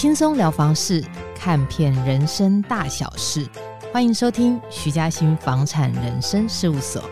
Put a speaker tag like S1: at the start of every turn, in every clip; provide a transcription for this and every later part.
S1: 轻松聊房事，看遍人生大小事，欢迎收听徐嘉欣房产人生事务所。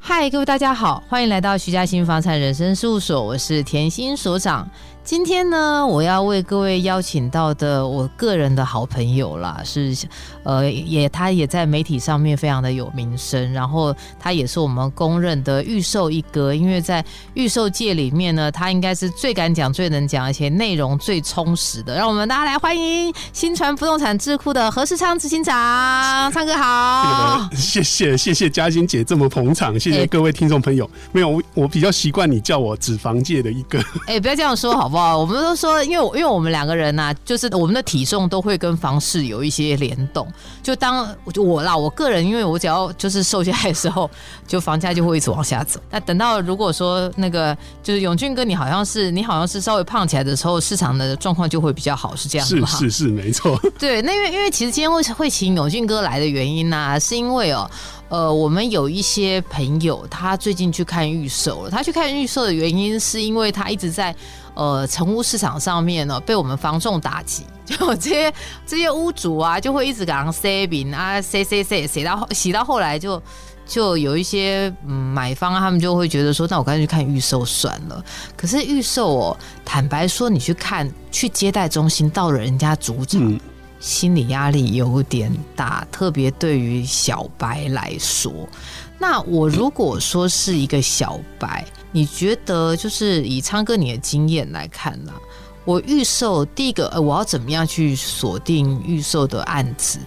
S1: 嗨，各位大家好，欢迎来到徐嘉欣房产人生事务所，我是甜心所长。今天呢，我要为各位邀请到的我个人的好朋友啦，是呃，也他也在媒体上面非常的有名声，然后他也是我们公认的预售一哥，因为在预售界里面呢，他应该是最敢讲、最能讲，而且内容最充实的。让我们大家来欢迎新传不动产智库的何世昌执行长，昌哥好。
S2: 谢谢谢谢嘉欣姐这么捧场，谢谢各位听众朋友。欸、没有我我比较习惯你叫我脂肪界的一哥。
S1: 哎、欸，不要这样说好不好？哇，我们都说，因为因为我们两个人呐、啊，就是我们的体重都会跟房市有一些联动。就当就我啦，我个人，因为我只要就是瘦下来的时候，就房价就会一直往下走。那等到如果说那个就是永俊哥，你好像是你好像是稍微胖起来的时候，市场的状况就会比较好，是这样吗？
S2: 是是是，没错。
S1: 对，那因为因为其实今天会会请永俊哥来的原因呢、啊，是因为哦。呃，我们有一些朋友，他最近去看预售了。他去看预售的原因，是因为他一直在呃成屋市场上面呢，被我们房仲打击。就这些这些屋主啊，就会一直给人塞饼啊，塞塞塞，塞到洗到后来就，就就有一些嗯买方他们就会觉得说，那我干脆去看预售算了。可是预售哦，坦白说，你去看去接待中心，到了人家主场。嗯心理压力有点大，特别对于小白来说。那我如果说是一个小白，你觉得就是以昌哥你的经验来看呢？我预售第一个，呃，我要怎么样去锁定预售的案子？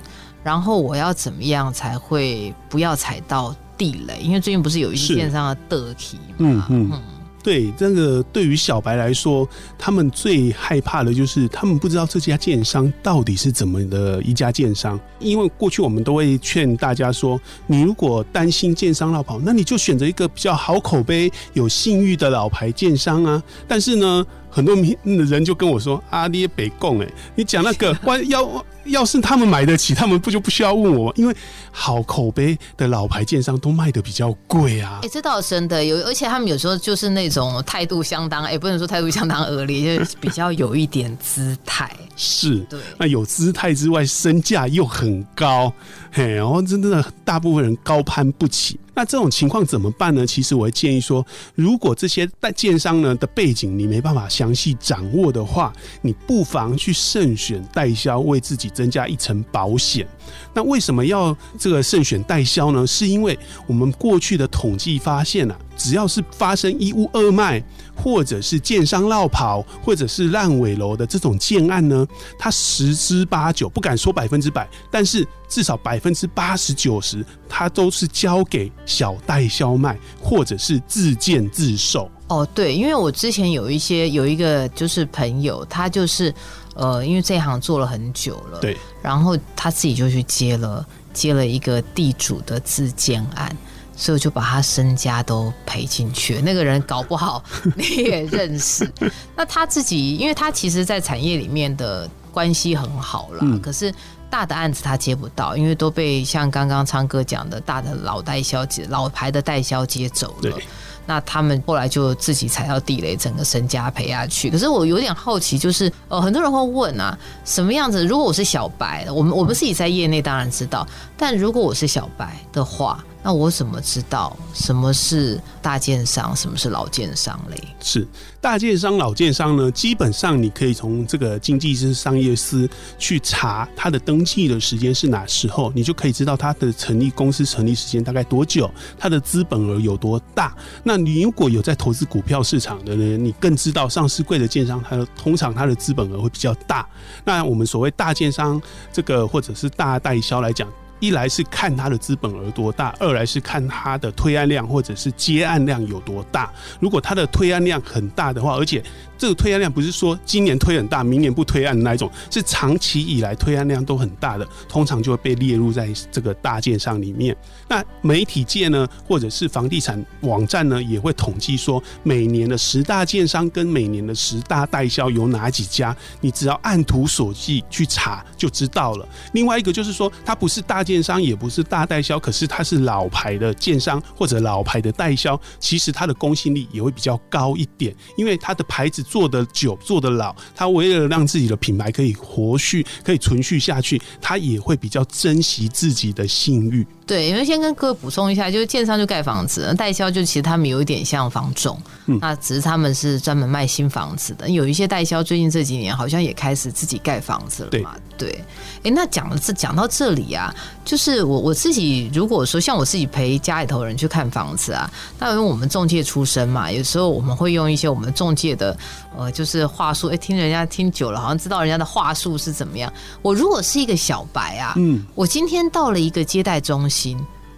S1: 然后我要怎么样才会不要踩到地雷？因为最近不是有一些电商的得题嘛？嗯嗯。嗯
S2: 对，这个对于小白来说，他们最害怕的就是他们不知道这家建商到底是怎么的一家建商。因为过去我们都会劝大家说，你如果担心建商绕跑，那你就选择一个比较好口碑、有信誉的老牌建商啊。但是呢，很多人就跟我说：“阿爹北贡，哎，你讲那个关 要。”要是他们买得起，他们不就不需要问我吗？因为好口碑的老牌建商都卖的比较贵啊。
S1: 哎、欸，这倒是真的有，而且他们有时候就是那种态度相当，哎、欸，不能说态度相当恶劣，就是比较有一点姿态。
S2: 是，对。那有姿态之外，身价又很高，嘿，然后真的大部分人高攀不起。那这种情况怎么办呢？其实我会建议说，如果这些代建商呢的背景你没办法详细掌握的话，你不妨去慎选代销，为自己增加一层保险。那为什么要这个慎选代销呢？是因为我们过去的统计发现啊，只要是发生一屋二卖，或者是建商落跑，或者是烂尾楼的这种建案呢，它十之八九，不敢说百分之百，但是至少百分之八十九十，它都是交给小代销卖，或者是自建自售。
S1: 哦，对，因为我之前有一些有一个就是朋友，他就是。呃，因为这一行做了很久了，
S2: 对，
S1: 然后他自己就去接了接了一个地主的自建案，所以就把他身家都赔进去。那个人搞不好 你也认识，那他自己，因为他其实，在产业里面的关系很好啦，嗯，可是大的案子他接不到，因为都被像刚刚昌哥讲的大的老代销接老牌的代销接走了。那他们后来就自己踩到地雷，整个身家赔下去。可是我有点好奇，就是呃，很多人会问啊，什么样子？如果我是小白，我们我们自己在业内当然知道，但如果我是小白的话。那我怎么知道什么是大建商，什么是老建商嘞？
S2: 是大建商、老建商呢？基本上你可以从这个经纪师、商业司去查他的登记的时间是哪时候，你就可以知道他的成立公司成立时间大概多久，他的资本额有多大。那你如果有在投资股票市场的呢，你更知道上市贵的建商，它通常它的资本额会比较大。那我们所谓大建商这个或者是大代销来讲。一来是看他的资本额多大，二来是看他的推案量或者是接案量有多大。如果他的推案量很大的话，而且这个推案量不是说今年推很大，明年不推案的那一种，是长期以来推案量都很大的，通常就会被列入在这个大建商里面。那媒体界呢，或者是房地产网站呢，也会统计说每年的十大建商跟每年的十大代销有哪几家，你只要按图索骥去查就知道了。另外一个就是说，它不是大电商，也不是大代销，可是它是老牌的电商或者老牌的代销，其实它的公信力也会比较高一点，因为它的牌子做的久、做的老，它为了让自己的品牌可以活续、可以存续下去，它也会比较珍惜自己的信誉。
S1: 对，因为先跟各位补充一下，就是建商就盖房子，代销就其实他们有一点像房仲，嗯，那只是他们是专门卖新房子的。有一些代销最近这几年好像也开始自己盖房子了嘛，对。哎，那讲了这讲到这里啊，就是我我自己如果说像我自己陪家里头人去看房子啊，那因为我们中介出身嘛，有时候我们会用一些我们中介的呃，就是话术，哎，听人家听久了，好像知道人家的话术是怎么样。我如果是一个小白啊，嗯，我今天到了一个接待中心。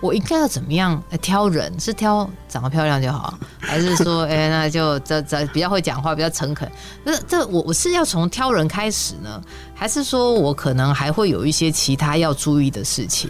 S1: 我应该要怎么样挑人？是挑长得漂亮就好，还是说，哎、欸，那就这这比较会讲话，比较诚恳？那这我我是要从挑人开始呢，还是说我可能还会有一些其他要注意的事情？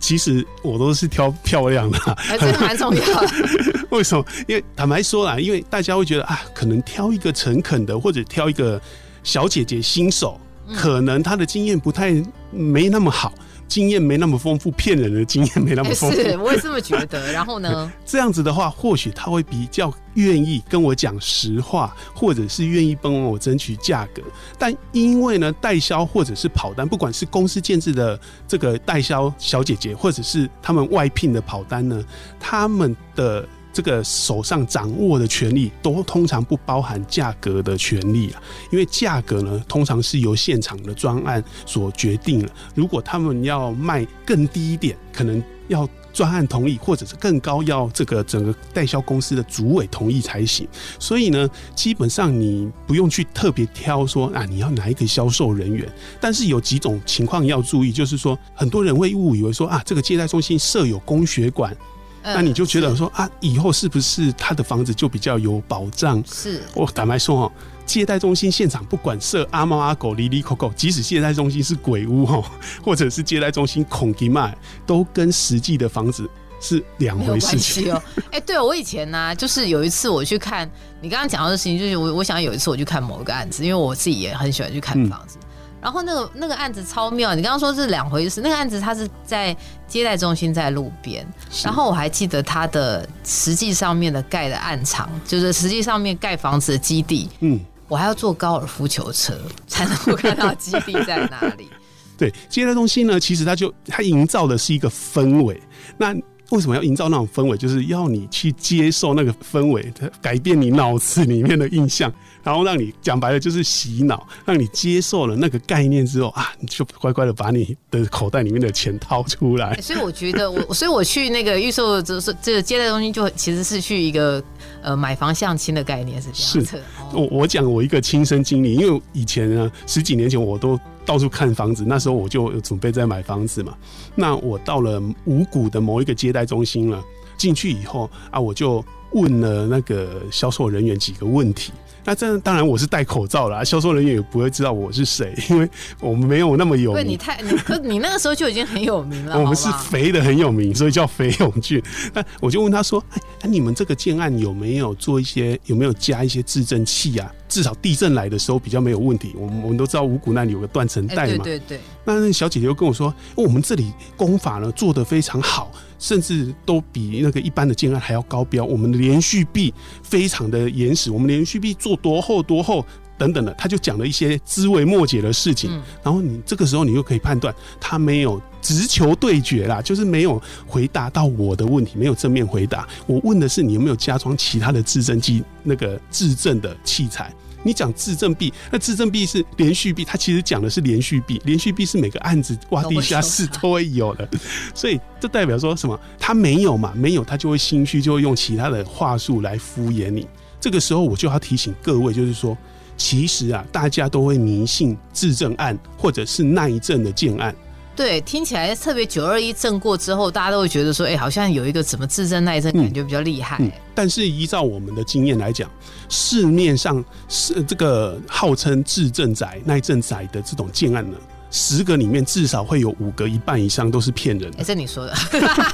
S2: 其实我都是挑漂亮的，
S1: 哎，这个蛮重要的。
S2: 为什么？因为坦白说啦，因为大家会觉得啊，可能挑一个诚恳的，或者挑一个小姐姐新手，可能她的经验不太没那么好。经验没那么丰富，骗人的经验没那么丰富。
S1: 是，我也这么觉得。然后呢？
S2: 这样子的话，或许他会比较愿意跟我讲实话，或者是愿意帮我争取价格。但因为呢，代销或者是跑单，不管是公司建制的这个代销小姐姐，或者是他们外聘的跑单呢，他们的。这个手上掌握的权利都通常不包含价格的权利啊，因为价格呢，通常是由现场的专案所决定了。如果他们要卖更低一点，可能要专案同意，或者是更高，要这个整个代销公司的主委同意才行。所以呢，基本上你不用去特别挑说啊，你要哪一个销售人员。但是有几种情况要注意，就是说很多人会误以为说啊，这个接待中心设有供血管。那你就觉得说啊，以后是不是他的房子就比较有保障？
S1: 是
S2: 我坦白说哦，接待中心现场不管设阿猫阿狗、哩哩扣扣，即使接待中心是鬼屋哈，或者是接待中心恐吉卖，都跟实际的房子是两回事情哦。
S1: 哎，对我以前呢，就是有一次我去看你刚刚讲到的事情，就是我我想有一次我去看某一个案子，因为我自己也很喜欢去看房子。然后那个那个案子超妙，你刚刚说是两回事。那个案子它是在接待中心在路边，然后我还记得它的实际上面的盖的暗场，就是实际上面盖房子的基地。嗯，我还要坐高尔夫球车才能够看到基地在哪里。
S2: 对，接待中心呢，其实它就它营造的是一个氛围。那为什么要营造那种氛围？就是要你去接受那个氛围，改变你脑子里面的印象。然后让你讲白了就是洗脑，让你接受了那个概念之后啊，你就乖乖的把你的口袋里面的钱掏出来。
S1: 所以我觉得我，所以我去那个预售就是这个接待中心，就其实是去一个呃买房相亲的概念是这样子。是，
S2: 我我讲我一个亲身经历，因为以前呢十几年前我都到处看房子，那时候我就准备在买房子嘛。那我到了五谷的某一个接待中心了，进去以后啊，我就问了那个销售人员几个问题。那这当然我是戴口罩啦，销售人员也不会知道我是谁，因为我们没有那么有名。对，
S1: 你太你可你那个时候就已经很有名了。
S2: 我们是肥的很有名，所以叫肥永俊。那我就问他说：“哎，那你们这个建案有没有做一些，有没有加一些制震器啊？至少地震来的时候比较没有问题。我们我们都知道五股那里有个断层带嘛。
S1: 对对对。
S2: 那那小姐姐又跟我说，我们这里工法呢做得非常好。”甚至都比那个一般的建案还要高标，我们的连续壁非常的严实，我们连续壁做多厚多厚等等的，他就讲了一些枝微末节的事情。然后你这个时候你就可以判断他没有直球对决啦，就是没有回答到我的问题，没有正面回答。我问的是你有没有加装其他的制震机，那个制震的器材。你讲自证币，那自证币是连续币，它其实讲的是连续币。连续币是每个案子挖地下室都会有的，所以这代表说什么？他没有嘛？没有，他就会心虚，就会用其他的话术来敷衍你。这个时候我就要提醒各位，就是说，其实啊，大家都会迷信自证案或者是耐证的建案。
S1: 对，听起来特别九二一震过之后，大家都会觉得说，哎，好像有一个什么自震耐震，感觉比较厉害，嗯嗯。
S2: 但是依照我们的经验来讲，市面上是这个号称自震宅、耐震宅的这种建案呢，十个里面至少会有五个，一半以上都是骗人的。
S1: 哎，这你说的，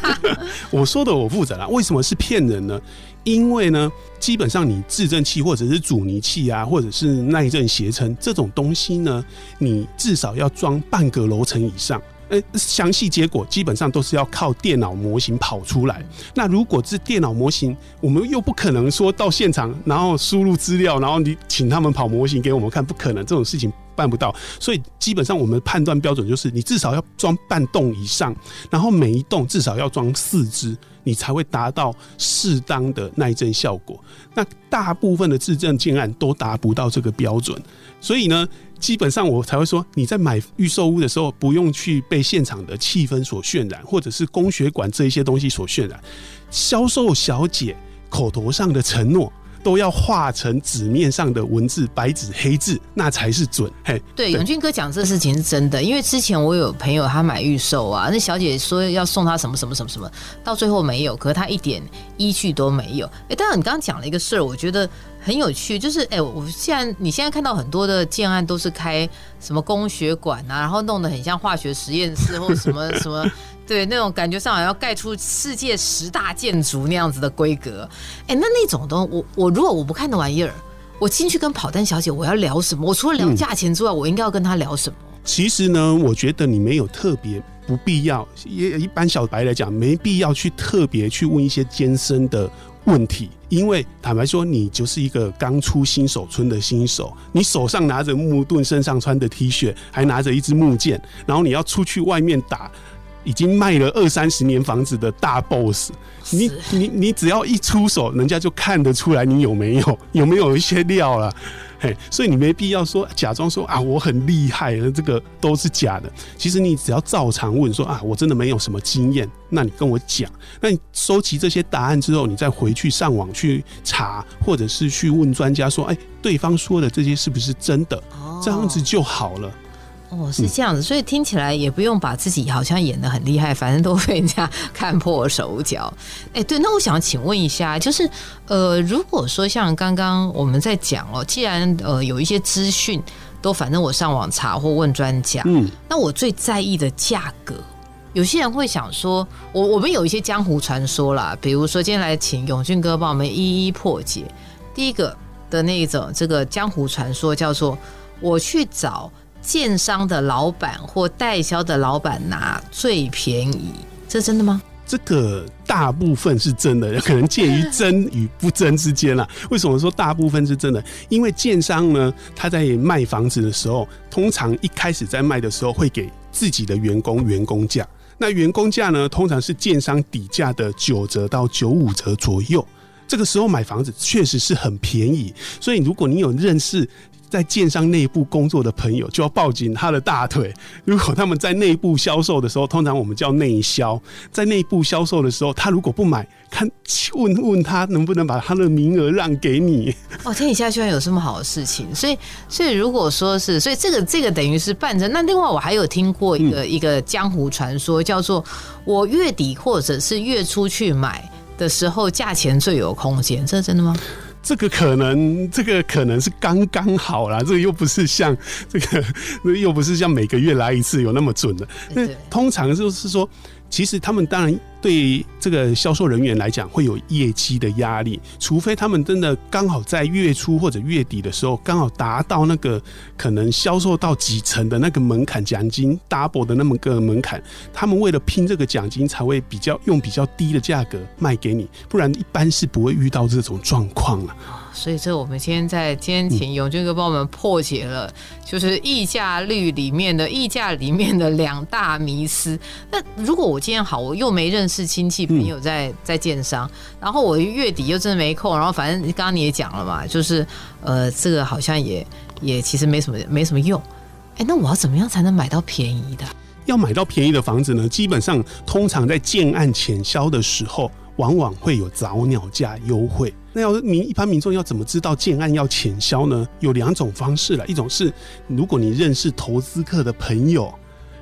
S2: 我说的我负责啦。为什么是骗人呢？因为呢，基本上你制震器或者是阻尼器啊，或者是耐震斜撑这种东西呢，你至少要装半个楼层以上。呃，详细结果基本上都是要靠电脑模型跑出来。那如果是电脑模型，我们又不可能说到现场，然后输入资料，然后你请他们跑模型给我们看，不可能，这种事情办不到。所以基本上我们判断标准就是，你至少要装半栋以上，然后每一栋至少要装四只，你才会达到适当的耐震效果。那大部分的自证建案都达不到这个标准，所以呢。基本上我才会说，你在买预售屋的时候，不用去被现场的气氛所渲染，或者是供血管这一些东西所渲染。销售小姐口头上的承诺，都要画成纸面上的文字，白纸黑字，那才是准。嘿，
S1: 对，永俊哥讲这事情是真的，因为之前我有朋友他买预售啊，那小姐说要送他什么什么什么什么，到最后没有，可是他一点依据都没有。哎，当然你刚刚讲了一个事儿，我觉得。很有趣，就是哎、欸，我现在你现在看到很多的建案都是开什么工学馆啊，然后弄得很像化学实验室或什么 什么，对，那种感觉上好像要盖出世界十大建筑那样子的规格。哎、欸，那那种东西，我我如果我不看那玩意儿，我进去跟跑单小姐我要聊什么？我除了聊价钱之外，嗯、我应该要跟她聊什么？
S2: 其实呢，我觉得你没有特别不必要，也一般小白来讲，没必要去特别去问一些艰深的。问题，因为坦白说，你就是一个刚出新手村的新手，你手上拿着木盾，身上穿的 T 恤，还拿着一支木剑，然后你要出去外面打已经卖了二三十年房子的大 boss，你你你只要一出手，人家就看得出来你有没有 有没有一些料了。嘿，所以你没必要说假装说啊，我很厉害，这个都是假的。其实你只要照常问说啊，我真的没有什么经验，那你跟我讲。那你收集这些答案之后，你再回去上网去查，或者是去问专家说，哎，对方说的这些是不是真的？这样子就好了。
S1: 哦，是这样子，所以听起来也不用把自己好像演的很厉害，反正都被人家看破手脚。哎，对，那我想请问一下，就是呃，如果说像刚刚我们在讲哦，既然呃有一些资讯都反正我上网查或问专家，嗯，那我最在意的价格，有些人会想说，我我们有一些江湖传说啦，比如说今天来请永俊哥帮我们一一破解。第一个的那种这个江湖传说叫做我去找。建商的老板或代销的老板拿最便宜，这真的吗？
S2: 这个大部分是真的，可能介于真与不真之间啦。为什么说大部分是真的？因为建商呢，他在卖房子的时候，通常一开始在卖的时候会给自己的员工员工价，那员工价呢，通常是建商底价的九折到九五折左右。这个时候买房子确实是很便宜，所以如果你有认识。在建商内部工作的朋友就要抱紧他的大腿。如果他们在内部销售的时候，通常我们叫内销，在内部销售的时候，他如果不买，看问问他能不能把他的名额让给你。
S1: 哦，天底下居然有这么好的事情，所以所以如果说是，所以这个这个等于是办成。那另外我还有听过一个、嗯、一个江湖传说，叫做我月底或者是月初去买的时候，价钱最有空间，这是真的吗？
S2: 这个可能，这个可能是刚刚好啦，这个又不是像这个，又不是像每个月来一次有那么准的。那通常就是说。其实他们当然对这个销售人员来讲会有业绩的压力，除非他们真的刚好在月初或者月底的时候刚好达到那个可能销售到几成的那个门槛，奖金 double 的那么个门槛，他们为了拼这个奖金才会比较用比较低的价格卖给你，不然一般是不会遇到这种状况了。
S1: 所以这我们今天在今天请永俊哥帮我们破解了，就是溢价率里面的溢价里面的两大迷思。那如果我今天好，我又没认识亲戚朋友在在建商，然后我月底又真的没空，然后反正刚刚你也讲了嘛，就是呃这个好像也也其实没什么没什么用。哎，那我要怎么样才能买到便宜的？
S2: 要买到便宜的房子呢？基本上通常在建案潜销的时候。往往会有早鸟价优惠。那要民一般民众要怎么知道建案要潜销呢？有两种方式了，一种是如果你认识投资客的朋友。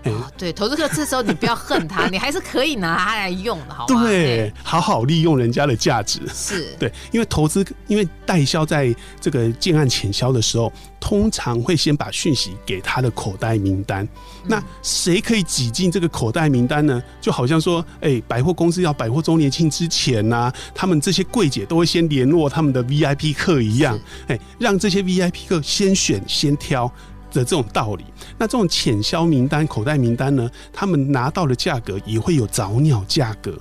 S1: 哦、对，投资客这时候你不要恨他，你还是可以拿它来用的，好吗？
S2: 对，好好利用人家的价值。
S1: 是
S2: 对，因为投资，因为代销在这个建案潜销的时候，通常会先把讯息给他的口袋名单。嗯、那谁可以挤进这个口袋名单呢？就好像说，哎、欸，百货公司要百货周年庆之前呢、啊，他们这些柜姐都会先联络他们的 VIP 客一样，哎让这些 VIP 客先选先挑。的这种道理。那这种潜销名单、口袋名单呢，他们拿到的价格也会有早鸟价格。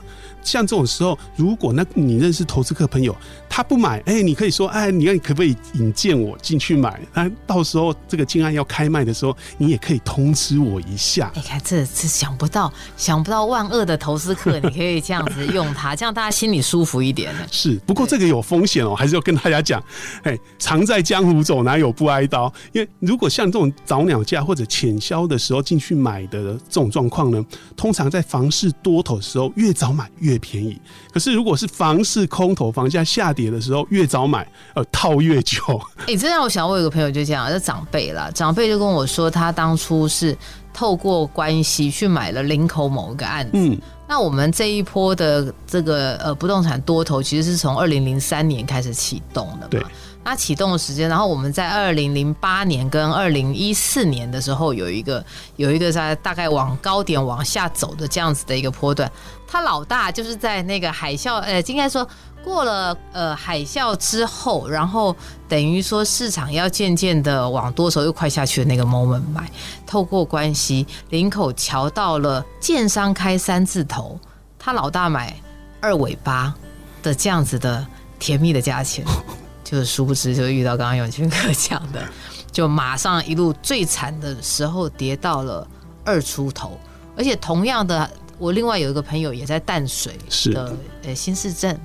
S2: 像这种时候，如果那你认识投资客朋友，他不买，哎、欸，你可以说，哎，你看你可不可以引荐我进去买？那到时候这个建案要开卖的时候，你也可以通知我一下。
S1: 你看，这这想不到，想不到万恶的投资客，你可以这样子用它，这样大家心里舒服一点。
S2: 是，不过这个有风险哦，还是要跟大家讲，哎，常在江湖走，哪有不挨刀？因为如果像这种早鸟价或者浅销的时候进去买的这种状况呢，通常在房市多头的时候，越早买越便宜，可是如果是房市空头，房价下跌的时候，越早买，呃，套越久。
S1: 哎、欸，这让我想，我有个朋友就这样，就长辈啦，长辈就跟我说，他当初是透过关系去买了林口某一个案子。嗯，那我们这一波的这个呃不动产多头，其实是从二零零三年开始启动的嘛。对。它启动的时间，然后我们在二零零八年跟二零一四年的时候有一个有一个在大概往高点往下走的这样子的一个波段。他老大就是在那个海啸，呃，应该说过了呃海啸之后，然后等于说市场要渐渐的往多手又快下去的那个 moment 买，透过关系，林口瞧到了建商开三字头，他老大买二尾八的这样子的甜蜜的价钱。就是殊不知，就遇到刚刚永清哥讲的，就马上一路最惨的时候跌到了二出头，而且同样的，我另外有一个朋友也在淡水的呃新市镇，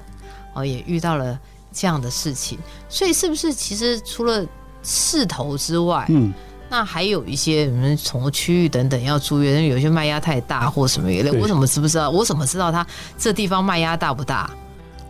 S1: 哦也遇到了这样的事情，所以是不是其实除了势头之外，嗯，那还有一些什么从区域等等要注意，因为有些卖压太大或什么一类，我怎么知不知道？我怎么知道它这地方卖压大不大？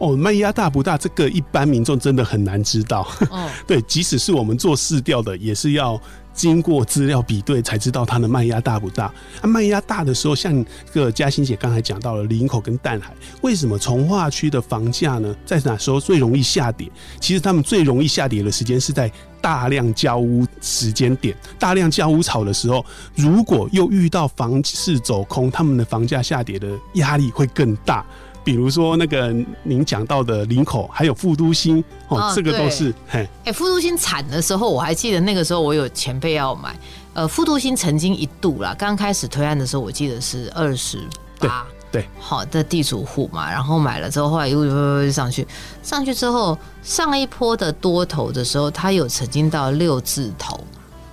S2: 哦，卖压大不大？这个一般民众真的很难知道。哦，对，即使是我们做市调的，也是要经过资料比对才知道它的卖压大不大。那卖压大的时候，像这个嘉欣姐刚才讲到了林口跟淡海，为什么从化区的房价呢，在哪时候最容易下跌？其实他们最容易下跌的时间是在大量交屋时间点，大量交屋潮的时候，如果又遇到房市走空，他们的房价下跌的压力会更大。比如说那个您讲到的林口，还有副都心哦，哦，这个都是嘿。
S1: 哎，副都心惨的时候，我还记得那个时候我有前辈要买。呃，副都心曾经一度啦，刚开始推案的时候，我记得是二十八，对，好的地主户嘛，然后买了之后，后来一路就上去，上去之后上一波的多头的时候，它有曾经到六字头。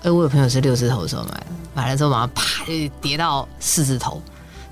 S1: 哎，我有朋友是六字头的时候买的，买了之后马上啪就跌到四字头。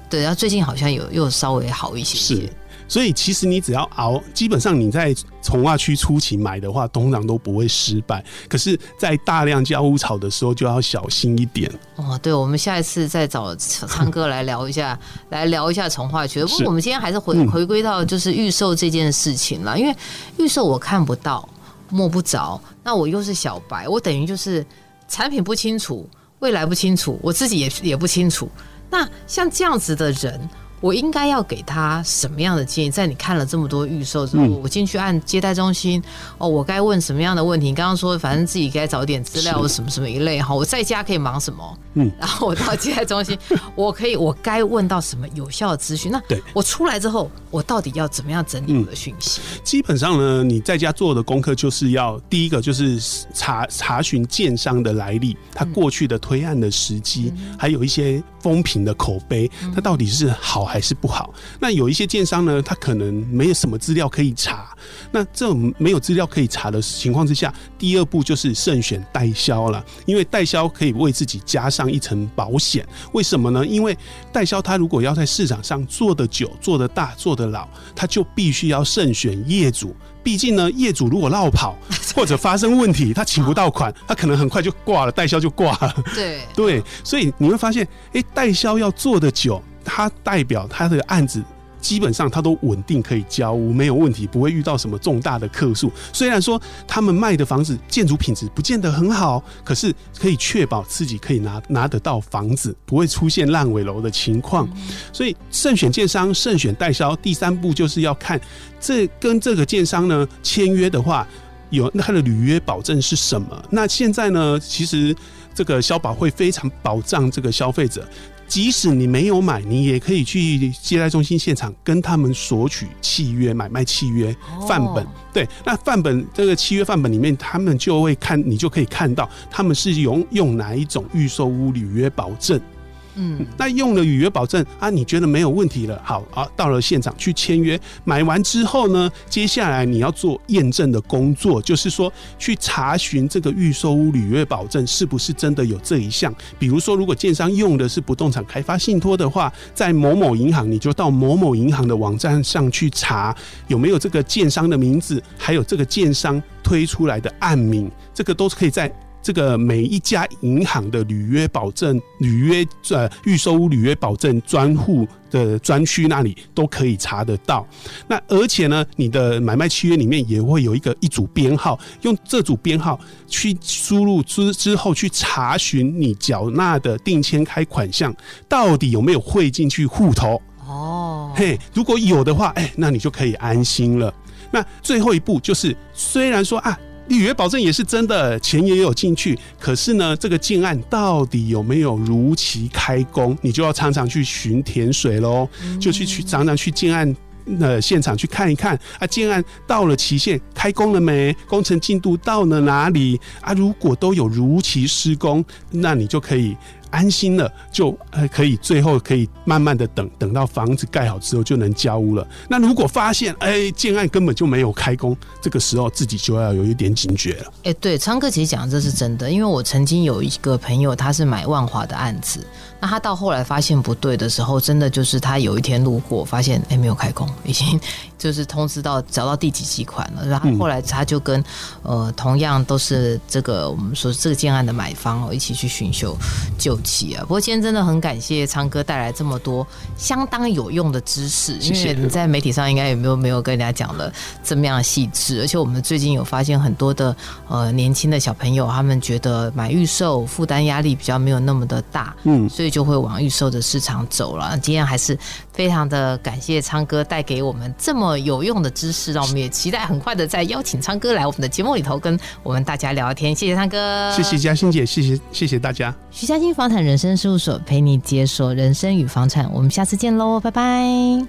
S1: 对，然后最近好像有又稍微好一些，些。
S2: 是，所以其实你只要熬，基本上你在从化区初期买的话，通常都不会失败。可是，在大量交屋潮的时候，就要小心一点。
S1: 哦，对，我们下一次再找昌哥来聊一下，来聊一下从化区。不过我们今天还是回回归到就是预售这件事情了，嗯、因为预售我看不到摸不着，那我又是小白，我等于就是产品不清楚，未来不清楚，我自己也也不清楚。那像这样子的人，我应该要给他什么样的建议？在你看了这么多预售之后，我进去按接待中心，哦，我该问什么样的问题？你刚刚说，反正自己该找点资料，什么什么一类哈。我在家可以忙什么？嗯，然后我到接待中心，我可以，我该问到什么有效的资讯？那我出来之后，我到底要怎么样整理我的讯息？
S2: 基本上呢，你在家做的功课就是要第一个就是查查询建商的来历，他过去的推案的时机，还有一些风评的口碑，它到底是好还是不好？那有一些建商呢，他可能没有什么资料可以查。那这种没有资料可以查的情况之下，第二步就是慎选代销了，因为代销可以为自己加上一层保险。为什么呢？因为代销他如果要在市场上做得久、做得大、做得老，他就必须要慎选业主。毕竟呢，业主如果落跑 或者发生问题，他请不到款，他可能很快就挂了，代销就挂了。对 对，所以你会发现，哎、欸，代销要做的久。它代表它的案子基本上它都稳定可以交屋，没有问题，不会遇到什么重大的客诉。虽然说他们卖的房子建筑品质不见得很好，可是可以确保自己可以拿拿得到房子，不会出现烂尾楼的情况。所以慎选建商，慎选代销。第三步就是要看这跟这个建商呢签约的话，有他的履约保证是什么。那现在呢，其实这个消保会非常保障这个消费者。即使你没有买，你也可以去接待中心现场跟他们索取契约买卖契约范本。对，那范本这个契约范本里面，他们就会看，你就可以看到他们是用用哪一种预售屋履约保证。嗯，那用了履约保证啊，你觉得没有问题了，好啊，到了现场去签约，买完之后呢，接下来你要做验证的工作，就是说去查询这个预售履约保证是不是真的有这一项。比如说，如果建商用的是不动产开发信托的话，在某某银行，你就到某某银行的网站上去查有没有这个建商的名字，还有这个建商推出来的案名，这个都是可以在。这个每一家银行的履约保证、履约呃预售屋履约保证专户的专区那里都可以查得到。那而且呢，你的买卖契约里面也会有一个一组编号，用这组编号去输入之之后去查询你缴纳的定签开款项到底有没有汇进去户头。哦，嘿，如果有的话，哎，那你就可以安心了。那最后一步就是，虽然说啊。履约保证也是真的，钱也有进去，可是呢，这个建案到底有没有如期开工，你就要常常去巡田水喽，就去去常常去建案呃现场去看一看啊，建案到了期限开工了没？工程进度到了哪里啊？如果都有如期施工，那你就可以。安心了，就可以最后可以慢慢的等，等到房子盖好之后就能交屋了。那如果发现哎建案根本就没有开工，这个时候自己就要有一点警觉了。
S1: 哎，对，昌哥其实讲这是真的，因为我曾经有一个朋友，他是买万华的案子，那他到后来发现不对的时候，真的就是他有一天路过，发现哎没有开工，已经就是通知到找到第几期款了，然后后来他就跟呃同样都是这个我们说这个建案的买方哦一起去巡修就。啊！不过今天真的很感谢昌哥带来这么多相当有用的知识，因为你在媒体上应该也没有没有跟人家讲了这么样细致，而且我们最近有发现很多的呃年轻的小朋友，他们觉得买预售负担压力比较没有那么的大，嗯，所以以就会往预售的市场走了。今天还是非常的感谢昌哥带给我们这么有用的知识，让我们也期待很快的再邀请昌哥来我们的节目里头跟我们大家聊天。谢谢昌哥，
S2: 谢谢嘉欣姐，谢谢谢谢大家，
S1: 徐嘉欣房产人生事务所陪你解锁人生与房产，我们下次见喽，拜拜。